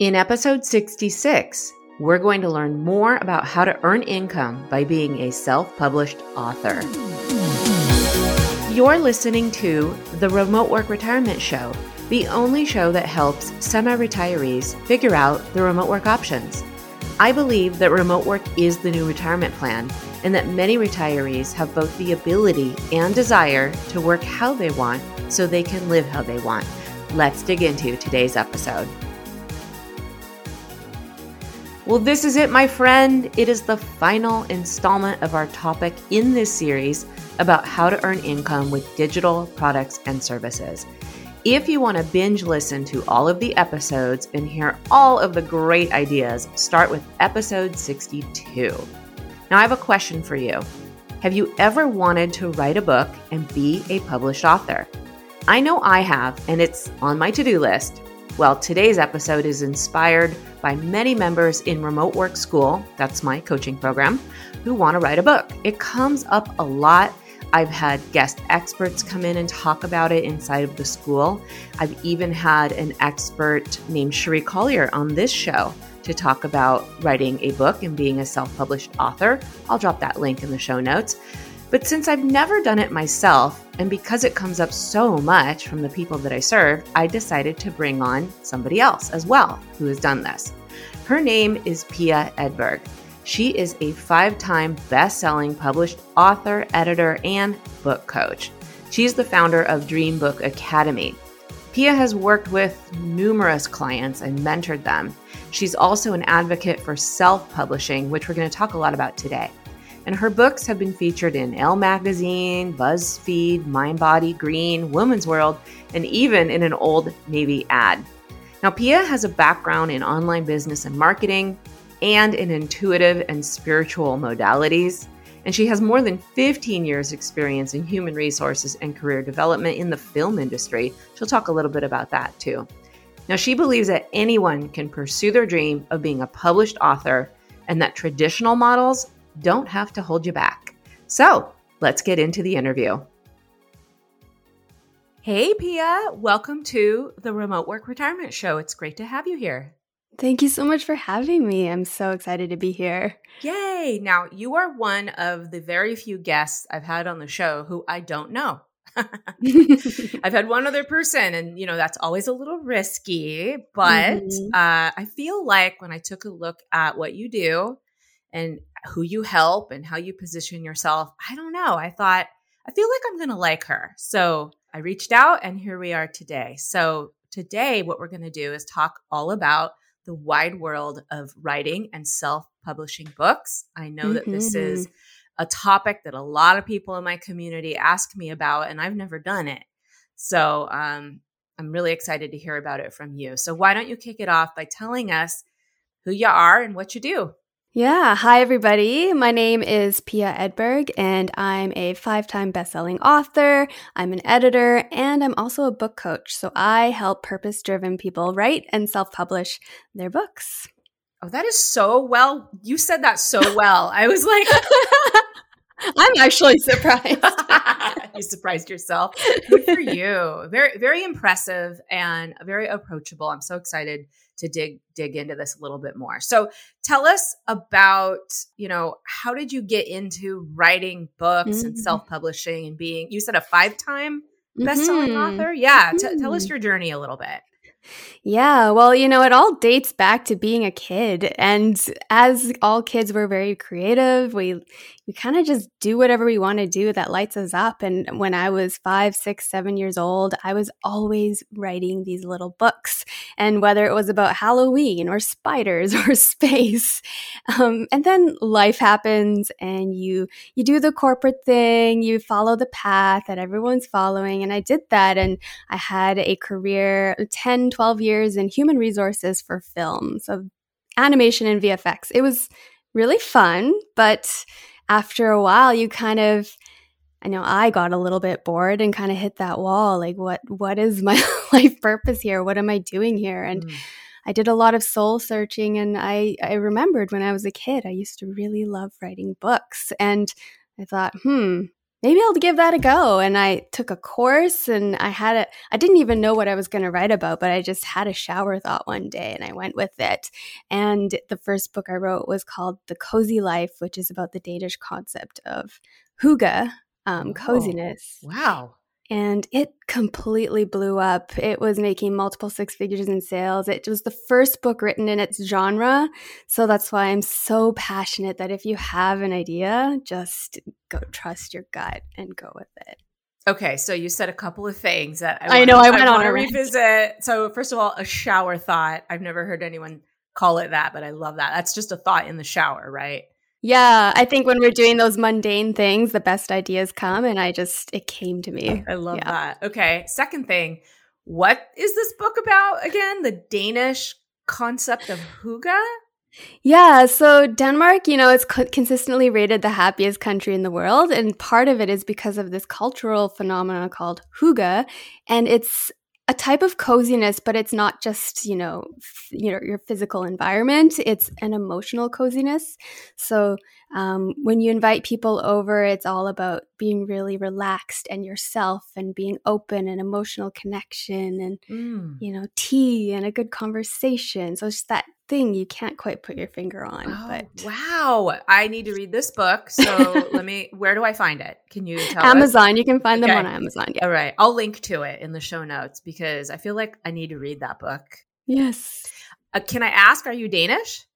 In episode 66, we're going to learn more about how to earn income by being a self published author. You're listening to the Remote Work Retirement Show, the only show that helps semi retirees figure out the remote work options. I believe that remote work is the new retirement plan and that many retirees have both the ability and desire to work how they want so they can live how they want. Let's dig into today's episode. Well, this is it, my friend. It is the final installment of our topic in this series about how to earn income with digital products and services. If you want to binge listen to all of the episodes and hear all of the great ideas, start with episode 62. Now, I have a question for you. Have you ever wanted to write a book and be a published author? I know I have, and it's on my to do list. Well, today's episode is inspired by many members in Remote Work School, that's my coaching program, who want to write a book. It comes up a lot. I've had guest experts come in and talk about it inside of the school. I've even had an expert named Cherie Collier on this show to talk about writing a book and being a self published author. I'll drop that link in the show notes. But since I've never done it myself, and because it comes up so much from the people that I serve, I decided to bring on somebody else as well who has done this. Her name is Pia Edberg. She is a five time best selling published author, editor, and book coach. She's the founder of Dream Book Academy. Pia has worked with numerous clients and mentored them. She's also an advocate for self publishing, which we're going to talk a lot about today and her books have been featured in Elle Magazine, BuzzFeed, mindbodygreen, Woman's World, and even in an Old Navy ad. Now, Pia has a background in online business and marketing and in intuitive and spiritual modalities, and she has more than 15 years' experience in human resources and career development in the film industry. She'll talk a little bit about that too. Now, she believes that anyone can pursue their dream of being a published author and that traditional models don't have to hold you back. So let's get into the interview. Hey, Pia, welcome to the Remote Work Retirement Show. It's great to have you here. Thank you so much for having me. I'm so excited to be here. Yay. Now, you are one of the very few guests I've had on the show who I don't know. I've had one other person, and you know, that's always a little risky. But mm-hmm. uh, I feel like when I took a look at what you do and who you help and how you position yourself. I don't know. I thought, I feel like I'm going to like her. So I reached out and here we are today. So today, what we're going to do is talk all about the wide world of writing and self publishing books. I know mm-hmm. that this is mm-hmm. a topic that a lot of people in my community ask me about, and I've never done it. So um, I'm really excited to hear about it from you. So why don't you kick it off by telling us who you are and what you do? Yeah. Hi, everybody. My name is Pia Edberg, and I'm a five time bestselling author. I'm an editor, and I'm also a book coach. So I help purpose driven people write and self publish their books. Oh, that is so well. You said that so well. I was like, I'm actually surprised. you surprised yourself. Good for you. Very, very impressive and very approachable. I'm so excited to dig dig into this a little bit more. So tell us about, you know, how did you get into writing books mm-hmm. and self-publishing and being you said a five-time best-selling mm-hmm. author? Yeah. T- tell us mm-hmm. your journey a little bit. Yeah, well, you know, it all dates back to being a kid. And as all kids were very creative, we we kind of just do whatever we want to do that lights us up. And when I was five, six, seven years old, I was always writing these little books. And whether it was about Halloween or spiders or space, um, and then life happens and you you do the corporate thing, you follow the path that everyone's following. And I did that. And I had a career 10, 12 years in human resources for film. So animation and VFX. It was really fun, but after a while you kind of I know I got a little bit bored and kind of hit that wall like what what is my life purpose here? What am I doing here? And mm. I did a lot of soul searching and I I remembered when I was a kid I used to really love writing books and I thought, "Hmm, maybe I'll give that a go. And I took a course and I had it. I didn't even know what I was going to write about, but I just had a shower thought one day and I went with it. And the first book I wrote was called The Cozy Life, which is about the Danish concept of hygge, um, oh, coziness. Wow and it completely blew up. It was making multiple six figures in sales. It was the first book written in its genre. So that's why I'm so passionate that if you have an idea, just go trust your gut and go with it. Okay, so you said a couple of things that I, I know I went I on to revisit. So first of all, a shower thought. I've never heard anyone call it that, but I love that. That's just a thought in the shower, right? Yeah, I think when we're doing those mundane things, the best ideas come. And I just, it came to me. I love yeah. that. Okay. Second thing, what is this book about again? The Danish concept of hygge? Yeah, so Denmark, you know, it's co- consistently rated the happiest country in the world. And part of it is because of this cultural phenomenon called hygge. And it's a type of coziness, but it's not just, you know, f- you know, your physical environment. It's an emotional coziness. So um, when you invite people over, it's all about being really relaxed and yourself and being open and emotional connection and, mm. you know, tea and a good conversation. So it's just that thing you can't quite put your finger on. Oh, but wow, I need to read this book. So let me. Where do I find it? Can you tell? Me? Amazon. Us? You can find okay. them on Amazon. Yeah. All right, I'll link to it in the show notes because I feel like I need to read that book. Yes. Uh, can I ask? Are you Danish?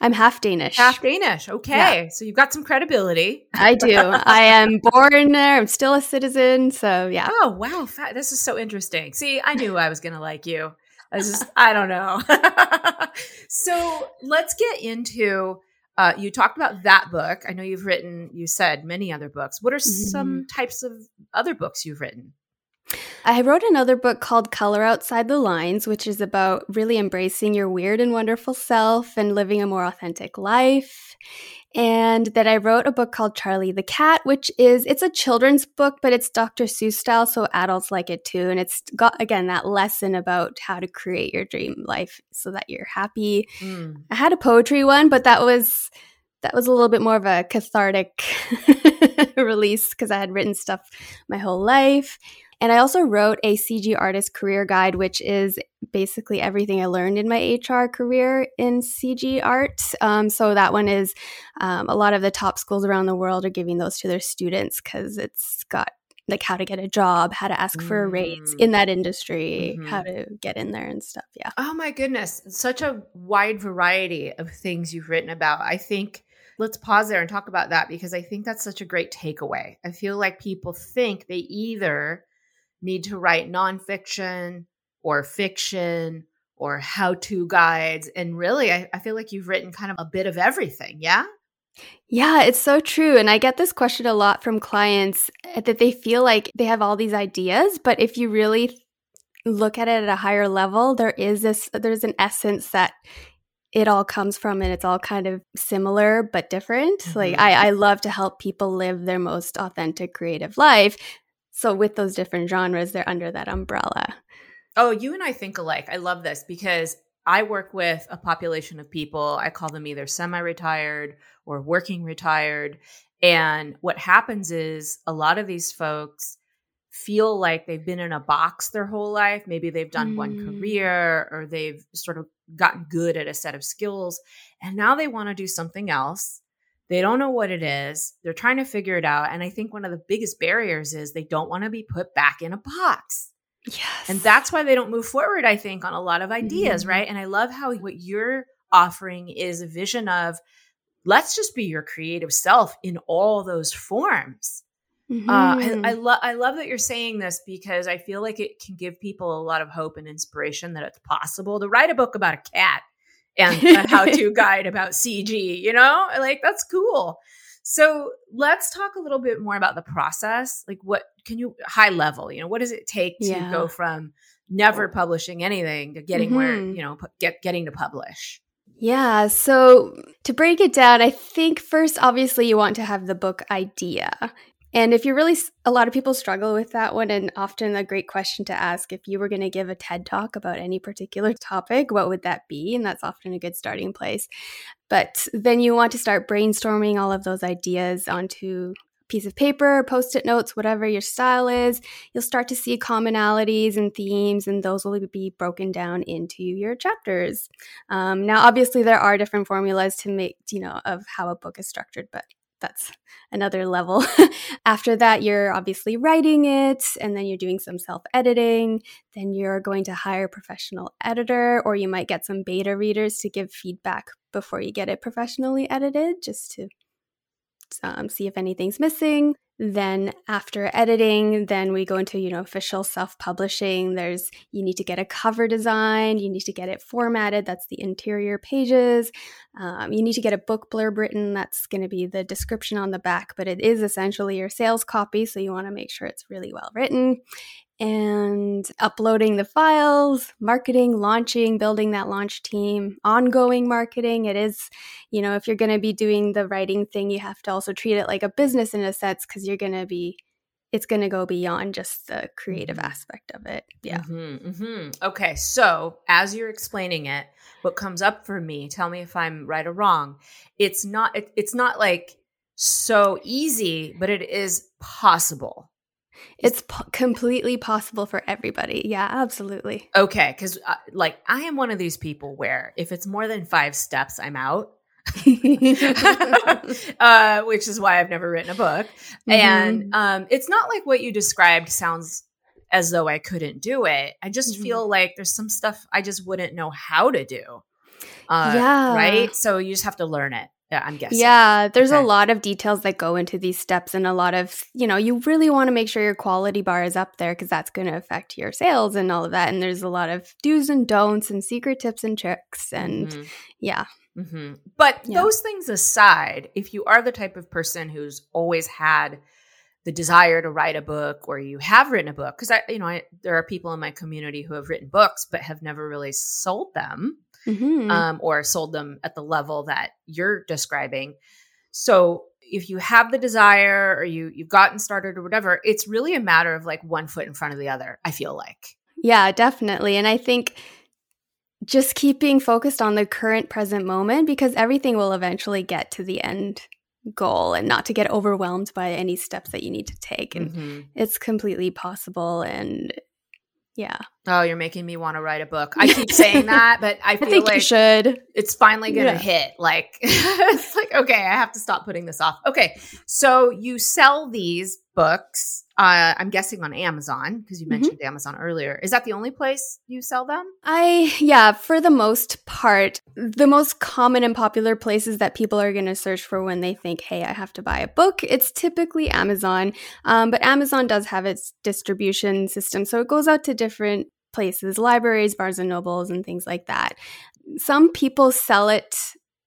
I'm half Danish. Half Danish. Okay. Yeah. So you've got some credibility. I do. I am born there. I'm still a citizen. So yeah. Oh, wow. This is so interesting. See, I knew I was going to like you. I just, I don't know. so let's get into. Uh, you talked about that book. I know you've written. You said many other books. What are mm-hmm. some types of other books you've written? I wrote another book called Color Outside the Lines, which is about really embracing your weird and wonderful self and living a more authentic life and that I wrote a book called Charlie the Cat, which is it's a children's book, but it's Dr. Seuss style, so adults like it too. And it's got again that lesson about how to create your dream life so that you're happy. Mm. I had a poetry one, but that was that was a little bit more of a cathartic release because I had written stuff my whole life. And I also wrote a CG artist career guide, which is basically everything I learned in my HR career in CG art. Um, so that one is um, a lot of the top schools around the world are giving those to their students because it's got like how to get a job, how to ask for a raise in that industry, mm-hmm. how to get in there and stuff. Yeah. Oh my goodness. Such a wide variety of things you've written about. I think let's pause there and talk about that because I think that's such a great takeaway. I feel like people think they either need to write nonfiction or fiction or how to guides. And really, I, I, feel like you've written kind of a bit of everything. Yeah. Yeah, it's so true. And I get this question a lot from clients eh, that they feel like they have all these ideas, but if you really look at it at a higher level, there is this, there's an essence that it all comes from and it's all kind of similar but different. Mm-hmm. Like I, I love to help people live their most authentic creative life. So with those different genres, they're under that umbrella. Oh, you and I think alike. I love this because I work with a population of people. I call them either semi retired or working retired. And what happens is a lot of these folks feel like they've been in a box their whole life. Maybe they've done mm. one career or they've sort of gotten good at a set of skills. And now they want to do something else. They don't know what it is. They're trying to figure it out. And I think one of the biggest barriers is they don't want to be put back in a box. Yes. And that's why they don't move forward, I think, on a lot of ideas, mm-hmm. right? And I love how what you're offering is a vision of let's just be your creative self in all those forms. Mm-hmm. Uh, I, I, mm-hmm. love I love that you're saying this because I feel like it can give people a lot of hope and inspiration that it's possible to write a book about a cat and a how to guide about CG, you know? Like that's cool. So let's talk a little bit more about the process. Like what can you high level, you know, what does it take to yeah. go from never publishing anything to getting mm-hmm. where, you know, get getting to publish? Yeah. So to break it down, I think first, obviously, you want to have the book idea. And if you're really, a lot of people struggle with that one, and often a great question to ask if you were going to give a TED talk about any particular topic, what would that be? And that's often a good starting place. But then you want to start brainstorming all of those ideas onto a piece of paper, post it notes, whatever your style is, you'll start to see commonalities and themes, and those will be broken down into your chapters. Um, now, obviously, there are different formulas to make, you know, of how a book is structured, but that's another level. After that, you're obviously writing it and then you're doing some self editing. Then you're going to hire a professional editor, or you might get some beta readers to give feedback before you get it professionally edited just to um, see if anything's missing. Then after editing, then we go into, you know, official self-publishing. There's you need to get a cover design, you need to get it formatted. That's the interior pages. Um, you need to get a book blurb written. That's going to be the description on the back, but it is essentially your sales copy, so you want to make sure it's really well written and uploading the files, marketing, launching, building that launch team, ongoing marketing. It is, you know, if you're going to be doing the writing thing, you have to also treat it like a business in a sense because you're going to be, it's going to go beyond just the creative mm-hmm. aspect of it. Yeah. Mm-hmm, mm-hmm. Okay. So as you're explaining it, what comes up for me, tell me if I'm right or wrong. It's not, it, it's not like so easy, but it is possible it's po- completely possible for everybody. Yeah, absolutely. Okay, because uh, like I am one of these people where if it's more than five steps, I'm out. uh, which is why I've never written a book. Mm-hmm. And um, it's not like what you described sounds as though I couldn't do it. I just mm-hmm. feel like there's some stuff I just wouldn't know how to do. Uh, yeah. Right. So you just have to learn it. Yeah, I'm guessing. Yeah, there's okay. a lot of details that go into these steps, and a lot of, you know, you really want to make sure your quality bar is up there because that's going to affect your sales and all of that. And there's a lot of do's and don'ts and secret tips and tricks. And mm-hmm. yeah. Mm-hmm. But yeah. those things aside, if you are the type of person who's always had the desire to write a book or you have written a book, because I, you know, I, there are people in my community who have written books but have never really sold them mm-hmm. um, or sold them at the level that you're describing. So if you have the desire or you you've gotten started or whatever, it's really a matter of like one foot in front of the other. I feel like. Yeah, definitely, and I think just keeping focused on the current present moment because everything will eventually get to the end goal and not to get overwhelmed by any steps that you need to take and mm-hmm. it's completely possible and yeah. Oh, you're making me want to write a book. I keep saying that, but I feel I think like you should. It's finally going to yeah. hit. Like, it's like, okay, I have to stop putting this off. Okay. So you sell these books uh, I'm guessing on Amazon because you mm-hmm. mentioned mm-hmm. Amazon earlier. Is that the only place you sell them? I, yeah, for the most part, the most common and popular places that people are going to search for when they think, hey, I have to buy a book, it's typically Amazon. Um, but Amazon does have its distribution system. So it goes out to different places, libraries, Barnes and Nobles, and things like that. Some people sell it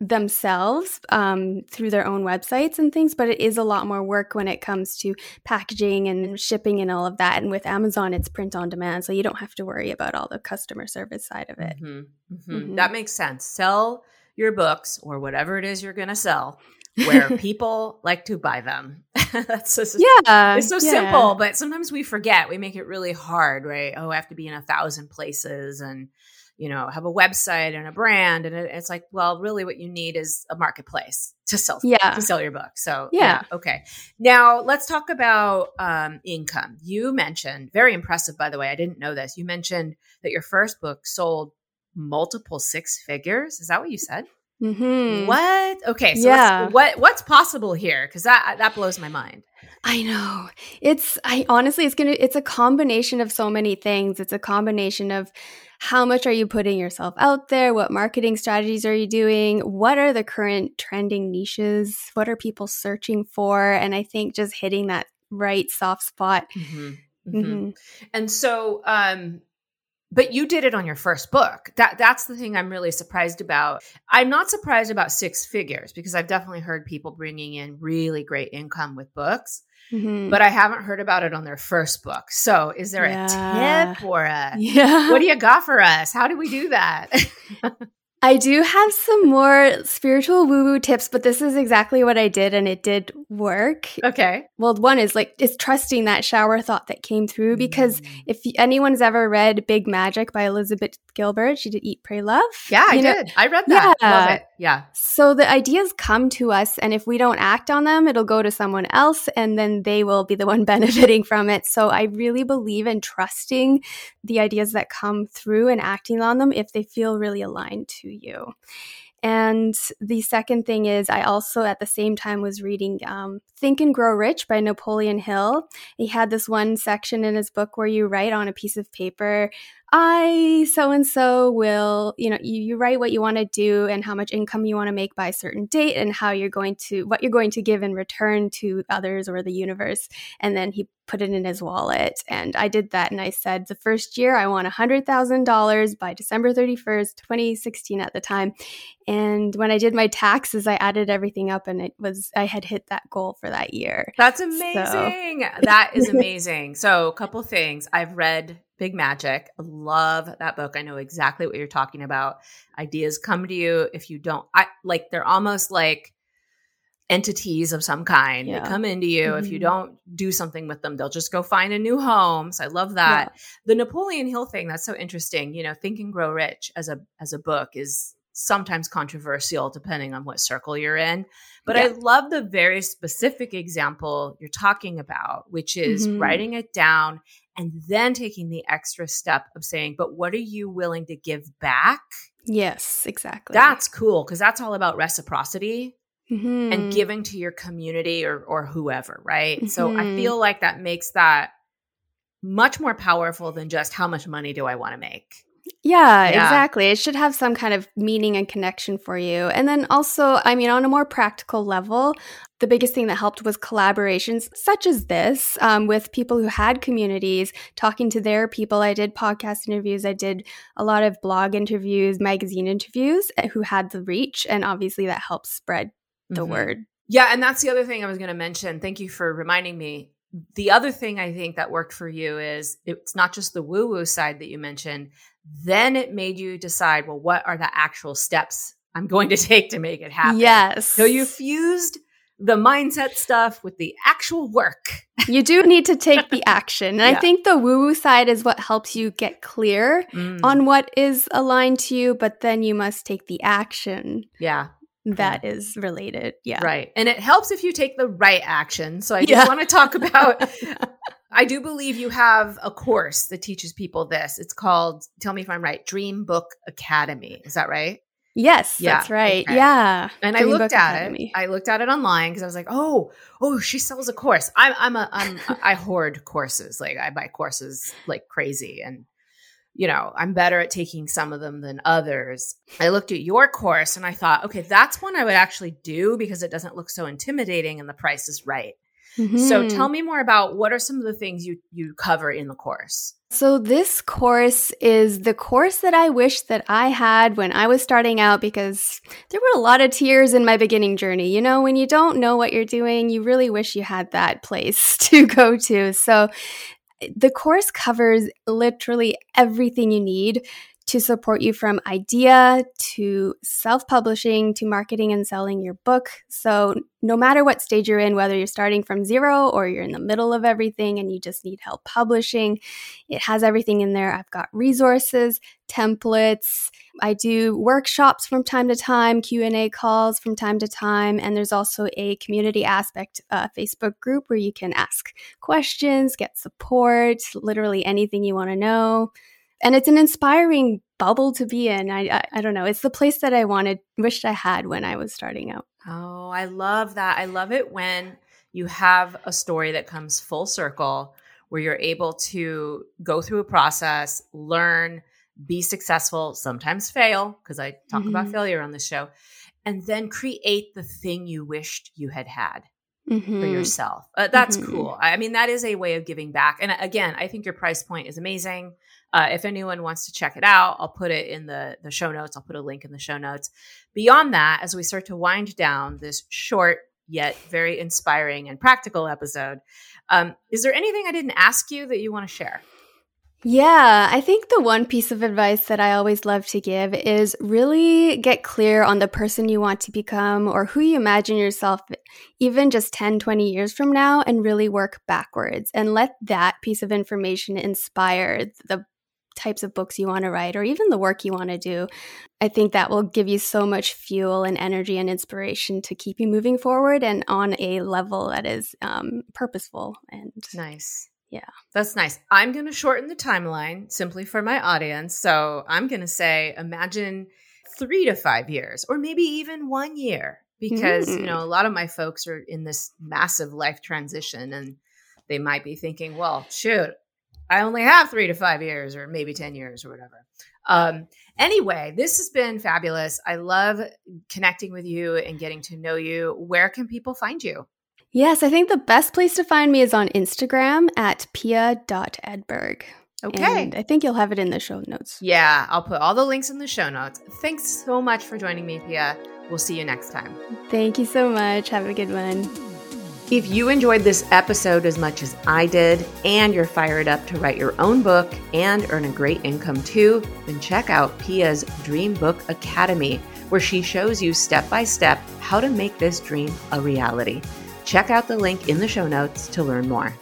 themselves um, through their own websites and things, but it is a lot more work when it comes to packaging and shipping and all of that. And with Amazon, it's print on demand, so you don't have to worry about all the customer service side of it. Mm-hmm. Mm-hmm. Mm-hmm. That makes sense. Sell your books or whatever it is you're going to sell where people like to buy them. That's just, yeah, it's so yeah. simple, but sometimes we forget. We make it really hard, right? Oh, I have to be in a thousand places and you know, have a website and a brand. And it's like, well, really what you need is a marketplace to sell, yeah. to sell your book. So yeah. yeah okay. Now let's talk about um, income. You mentioned very impressive, by the way. I didn't know this. You mentioned that your first book sold multiple six figures. Is that what you said? Mm-hmm. What? Okay, so yeah. what what's possible here? Because that that blows my mind. I know. It's I honestly it's gonna it's a combination of so many things. It's a combination of how much are you putting yourself out there? What marketing strategies are you doing? What are the current trending niches? What are people searching for? And I think just hitting that right soft spot. Mm-hmm. Mm-hmm. Mm-hmm. And so, um, but you did it on your first book. That that's the thing I'm really surprised about. I'm not surprised about six figures because I've definitely heard people bringing in really great income with books. Mm-hmm. But I haven't heard about it on their first book. So, is there yeah. a tip or a yeah. what do you got for us? How do we do that? I do have some more spiritual woo woo tips, but this is exactly what I did, and it did work. Okay. Well, one is like it's trusting that shower thought that came through because mm. if anyone's ever read Big Magic by Elizabeth Gilbert, she did Eat, Pray, Love. Yeah, I know? did. I read that. Yeah. Love it. Yeah. So the ideas come to us, and if we don't act on them, it'll go to someone else, and then they will be the one benefiting from it. So I really believe in trusting the ideas that come through and acting on them if they feel really aligned to you. And the second thing is, I also at the same time was reading um, Think and Grow Rich by Napoleon Hill. He had this one section in his book where you write on a piece of paper I so and so will, you know, you, you write what you want to do and how much income you want to make by a certain date and how you're going to, what you're going to give in return to others or the universe. And then he put it in his wallet. And I did that. And I said, the first year I want $100,000 by December 31st, 2016 at the time. And when I did my taxes, I added everything up and it was, I had hit that goal for that year. That's amazing. So. that is amazing. So, a couple things. I've read Big Magic. Love that book. I know exactly what you're talking about. Ideas come to you if you don't I like they're almost like entities of some kind. Yeah. They come into you. Mm-hmm. If you mm-hmm. don't do something with them, they'll just go find a new home. So I love that. Yeah. The Napoleon Hill thing, that's so interesting. You know, Think and Grow Rich as a as a book is sometimes controversial depending on what circle you're in. But yeah. I love the very specific example you're talking about, which is mm-hmm. writing it down and then taking the extra step of saying, but what are you willing to give back? Yes, exactly. That's cool because that's all about reciprocity mm-hmm. and giving to your community or or whoever, right? Mm-hmm. So I mm-hmm. feel like that makes that much more powerful than just how much money do I want to make. Yeah, yeah, exactly. It should have some kind of meaning and connection for you. And then also, I mean, on a more practical level, the biggest thing that helped was collaborations such as this um, with people who had communities, talking to their people. I did podcast interviews, I did a lot of blog interviews, magazine interviews eh, who had the reach. And obviously, that helps spread the mm-hmm. word. Yeah. And that's the other thing I was going to mention. Thank you for reminding me the other thing I think that worked for you is it's not just the woo woo side that you mentioned. Then it made you decide, well, what are the actual steps I'm going to take to make it happen? Yes. So you fused the mindset stuff with the actual work. you do need to take the action. And yeah. I think the woo woo side is what helps you get clear mm. on what is aligned to you, but then you must take the action. Yeah. Mm-hmm. That is related. Yeah. Right. And it helps if you take the right action. So I just yeah. want to talk about I do believe you have a course that teaches people this. It's called, tell me if I'm right, Dream Book Academy. Is that right? Yes, yeah. that's right. Okay. Yeah. And Dream I looked Book at Academy. it. I looked at it online because I was like, oh, oh, she sells a course. I'm, I'm a, I'm, I hoard courses. Like I buy courses like crazy, and you know, I'm better at taking some of them than others. I looked at your course and I thought, okay, that's one I would actually do because it doesn't look so intimidating and the price is right. Mm-hmm. So tell me more about what are some of the things you you cover in the course. So this course is the course that I wish that I had when I was starting out because there were a lot of tears in my beginning journey. You know, when you don't know what you're doing, you really wish you had that place to go to. So the course covers literally everything you need to support you from idea to self publishing to marketing and selling your book. So, no matter what stage you're in, whether you're starting from zero or you're in the middle of everything and you just need help publishing, it has everything in there. I've got resources, templates. I do workshops from time to time, Q&A calls from time to time, and there's also a community aspect uh, Facebook group where you can ask questions, get support, literally anything you want to know and it's an inspiring bubble to be in. I, I, I don't know. It's the place that I wanted, wished I had when I was starting out. Oh, I love that. I love it when you have a story that comes full circle where you're able to go through a process, learn, be successful, sometimes fail, because I talk mm-hmm. about failure on the show, and then create the thing you wished you had had. Mm-hmm. for yourself. Uh, that's mm-hmm. cool. I mean, that is a way of giving back. And again, I think your price point is amazing. Uh, if anyone wants to check it out, I'll put it in the, the show notes. I'll put a link in the show notes. Beyond that, as we start to wind down this short yet very inspiring and practical episode, um, is there anything I didn't ask you that you want to share? Yeah, I think the one piece of advice that I always love to give is really get clear on the person you want to become or who you imagine yourself even just 10, 20 years from now and really work backwards and let that piece of information inspire the types of books you want to write or even the work you want to do. I think that will give you so much fuel and energy and inspiration to keep you moving forward and on a level that is um, purposeful and nice. Yeah. That's nice. I'm going to shorten the timeline simply for my audience. So I'm going to say imagine three to five years, or maybe even one year, because, mm. you know, a lot of my folks are in this massive life transition and they might be thinking, well, shoot, I only have three to five years, or maybe 10 years, or whatever. Um, anyway, this has been fabulous. I love connecting with you and getting to know you. Where can people find you? Yes, I think the best place to find me is on Instagram at pia.edberg. Okay. And I think you'll have it in the show notes. Yeah, I'll put all the links in the show notes. Thanks so much for joining me, Pia. We'll see you next time. Thank you so much. Have a good one. If you enjoyed this episode as much as I did, and you're fired up to write your own book and earn a great income too, then check out Pia's Dream Book Academy, where she shows you step by step how to make this dream a reality. Check out the link in the show notes to learn more.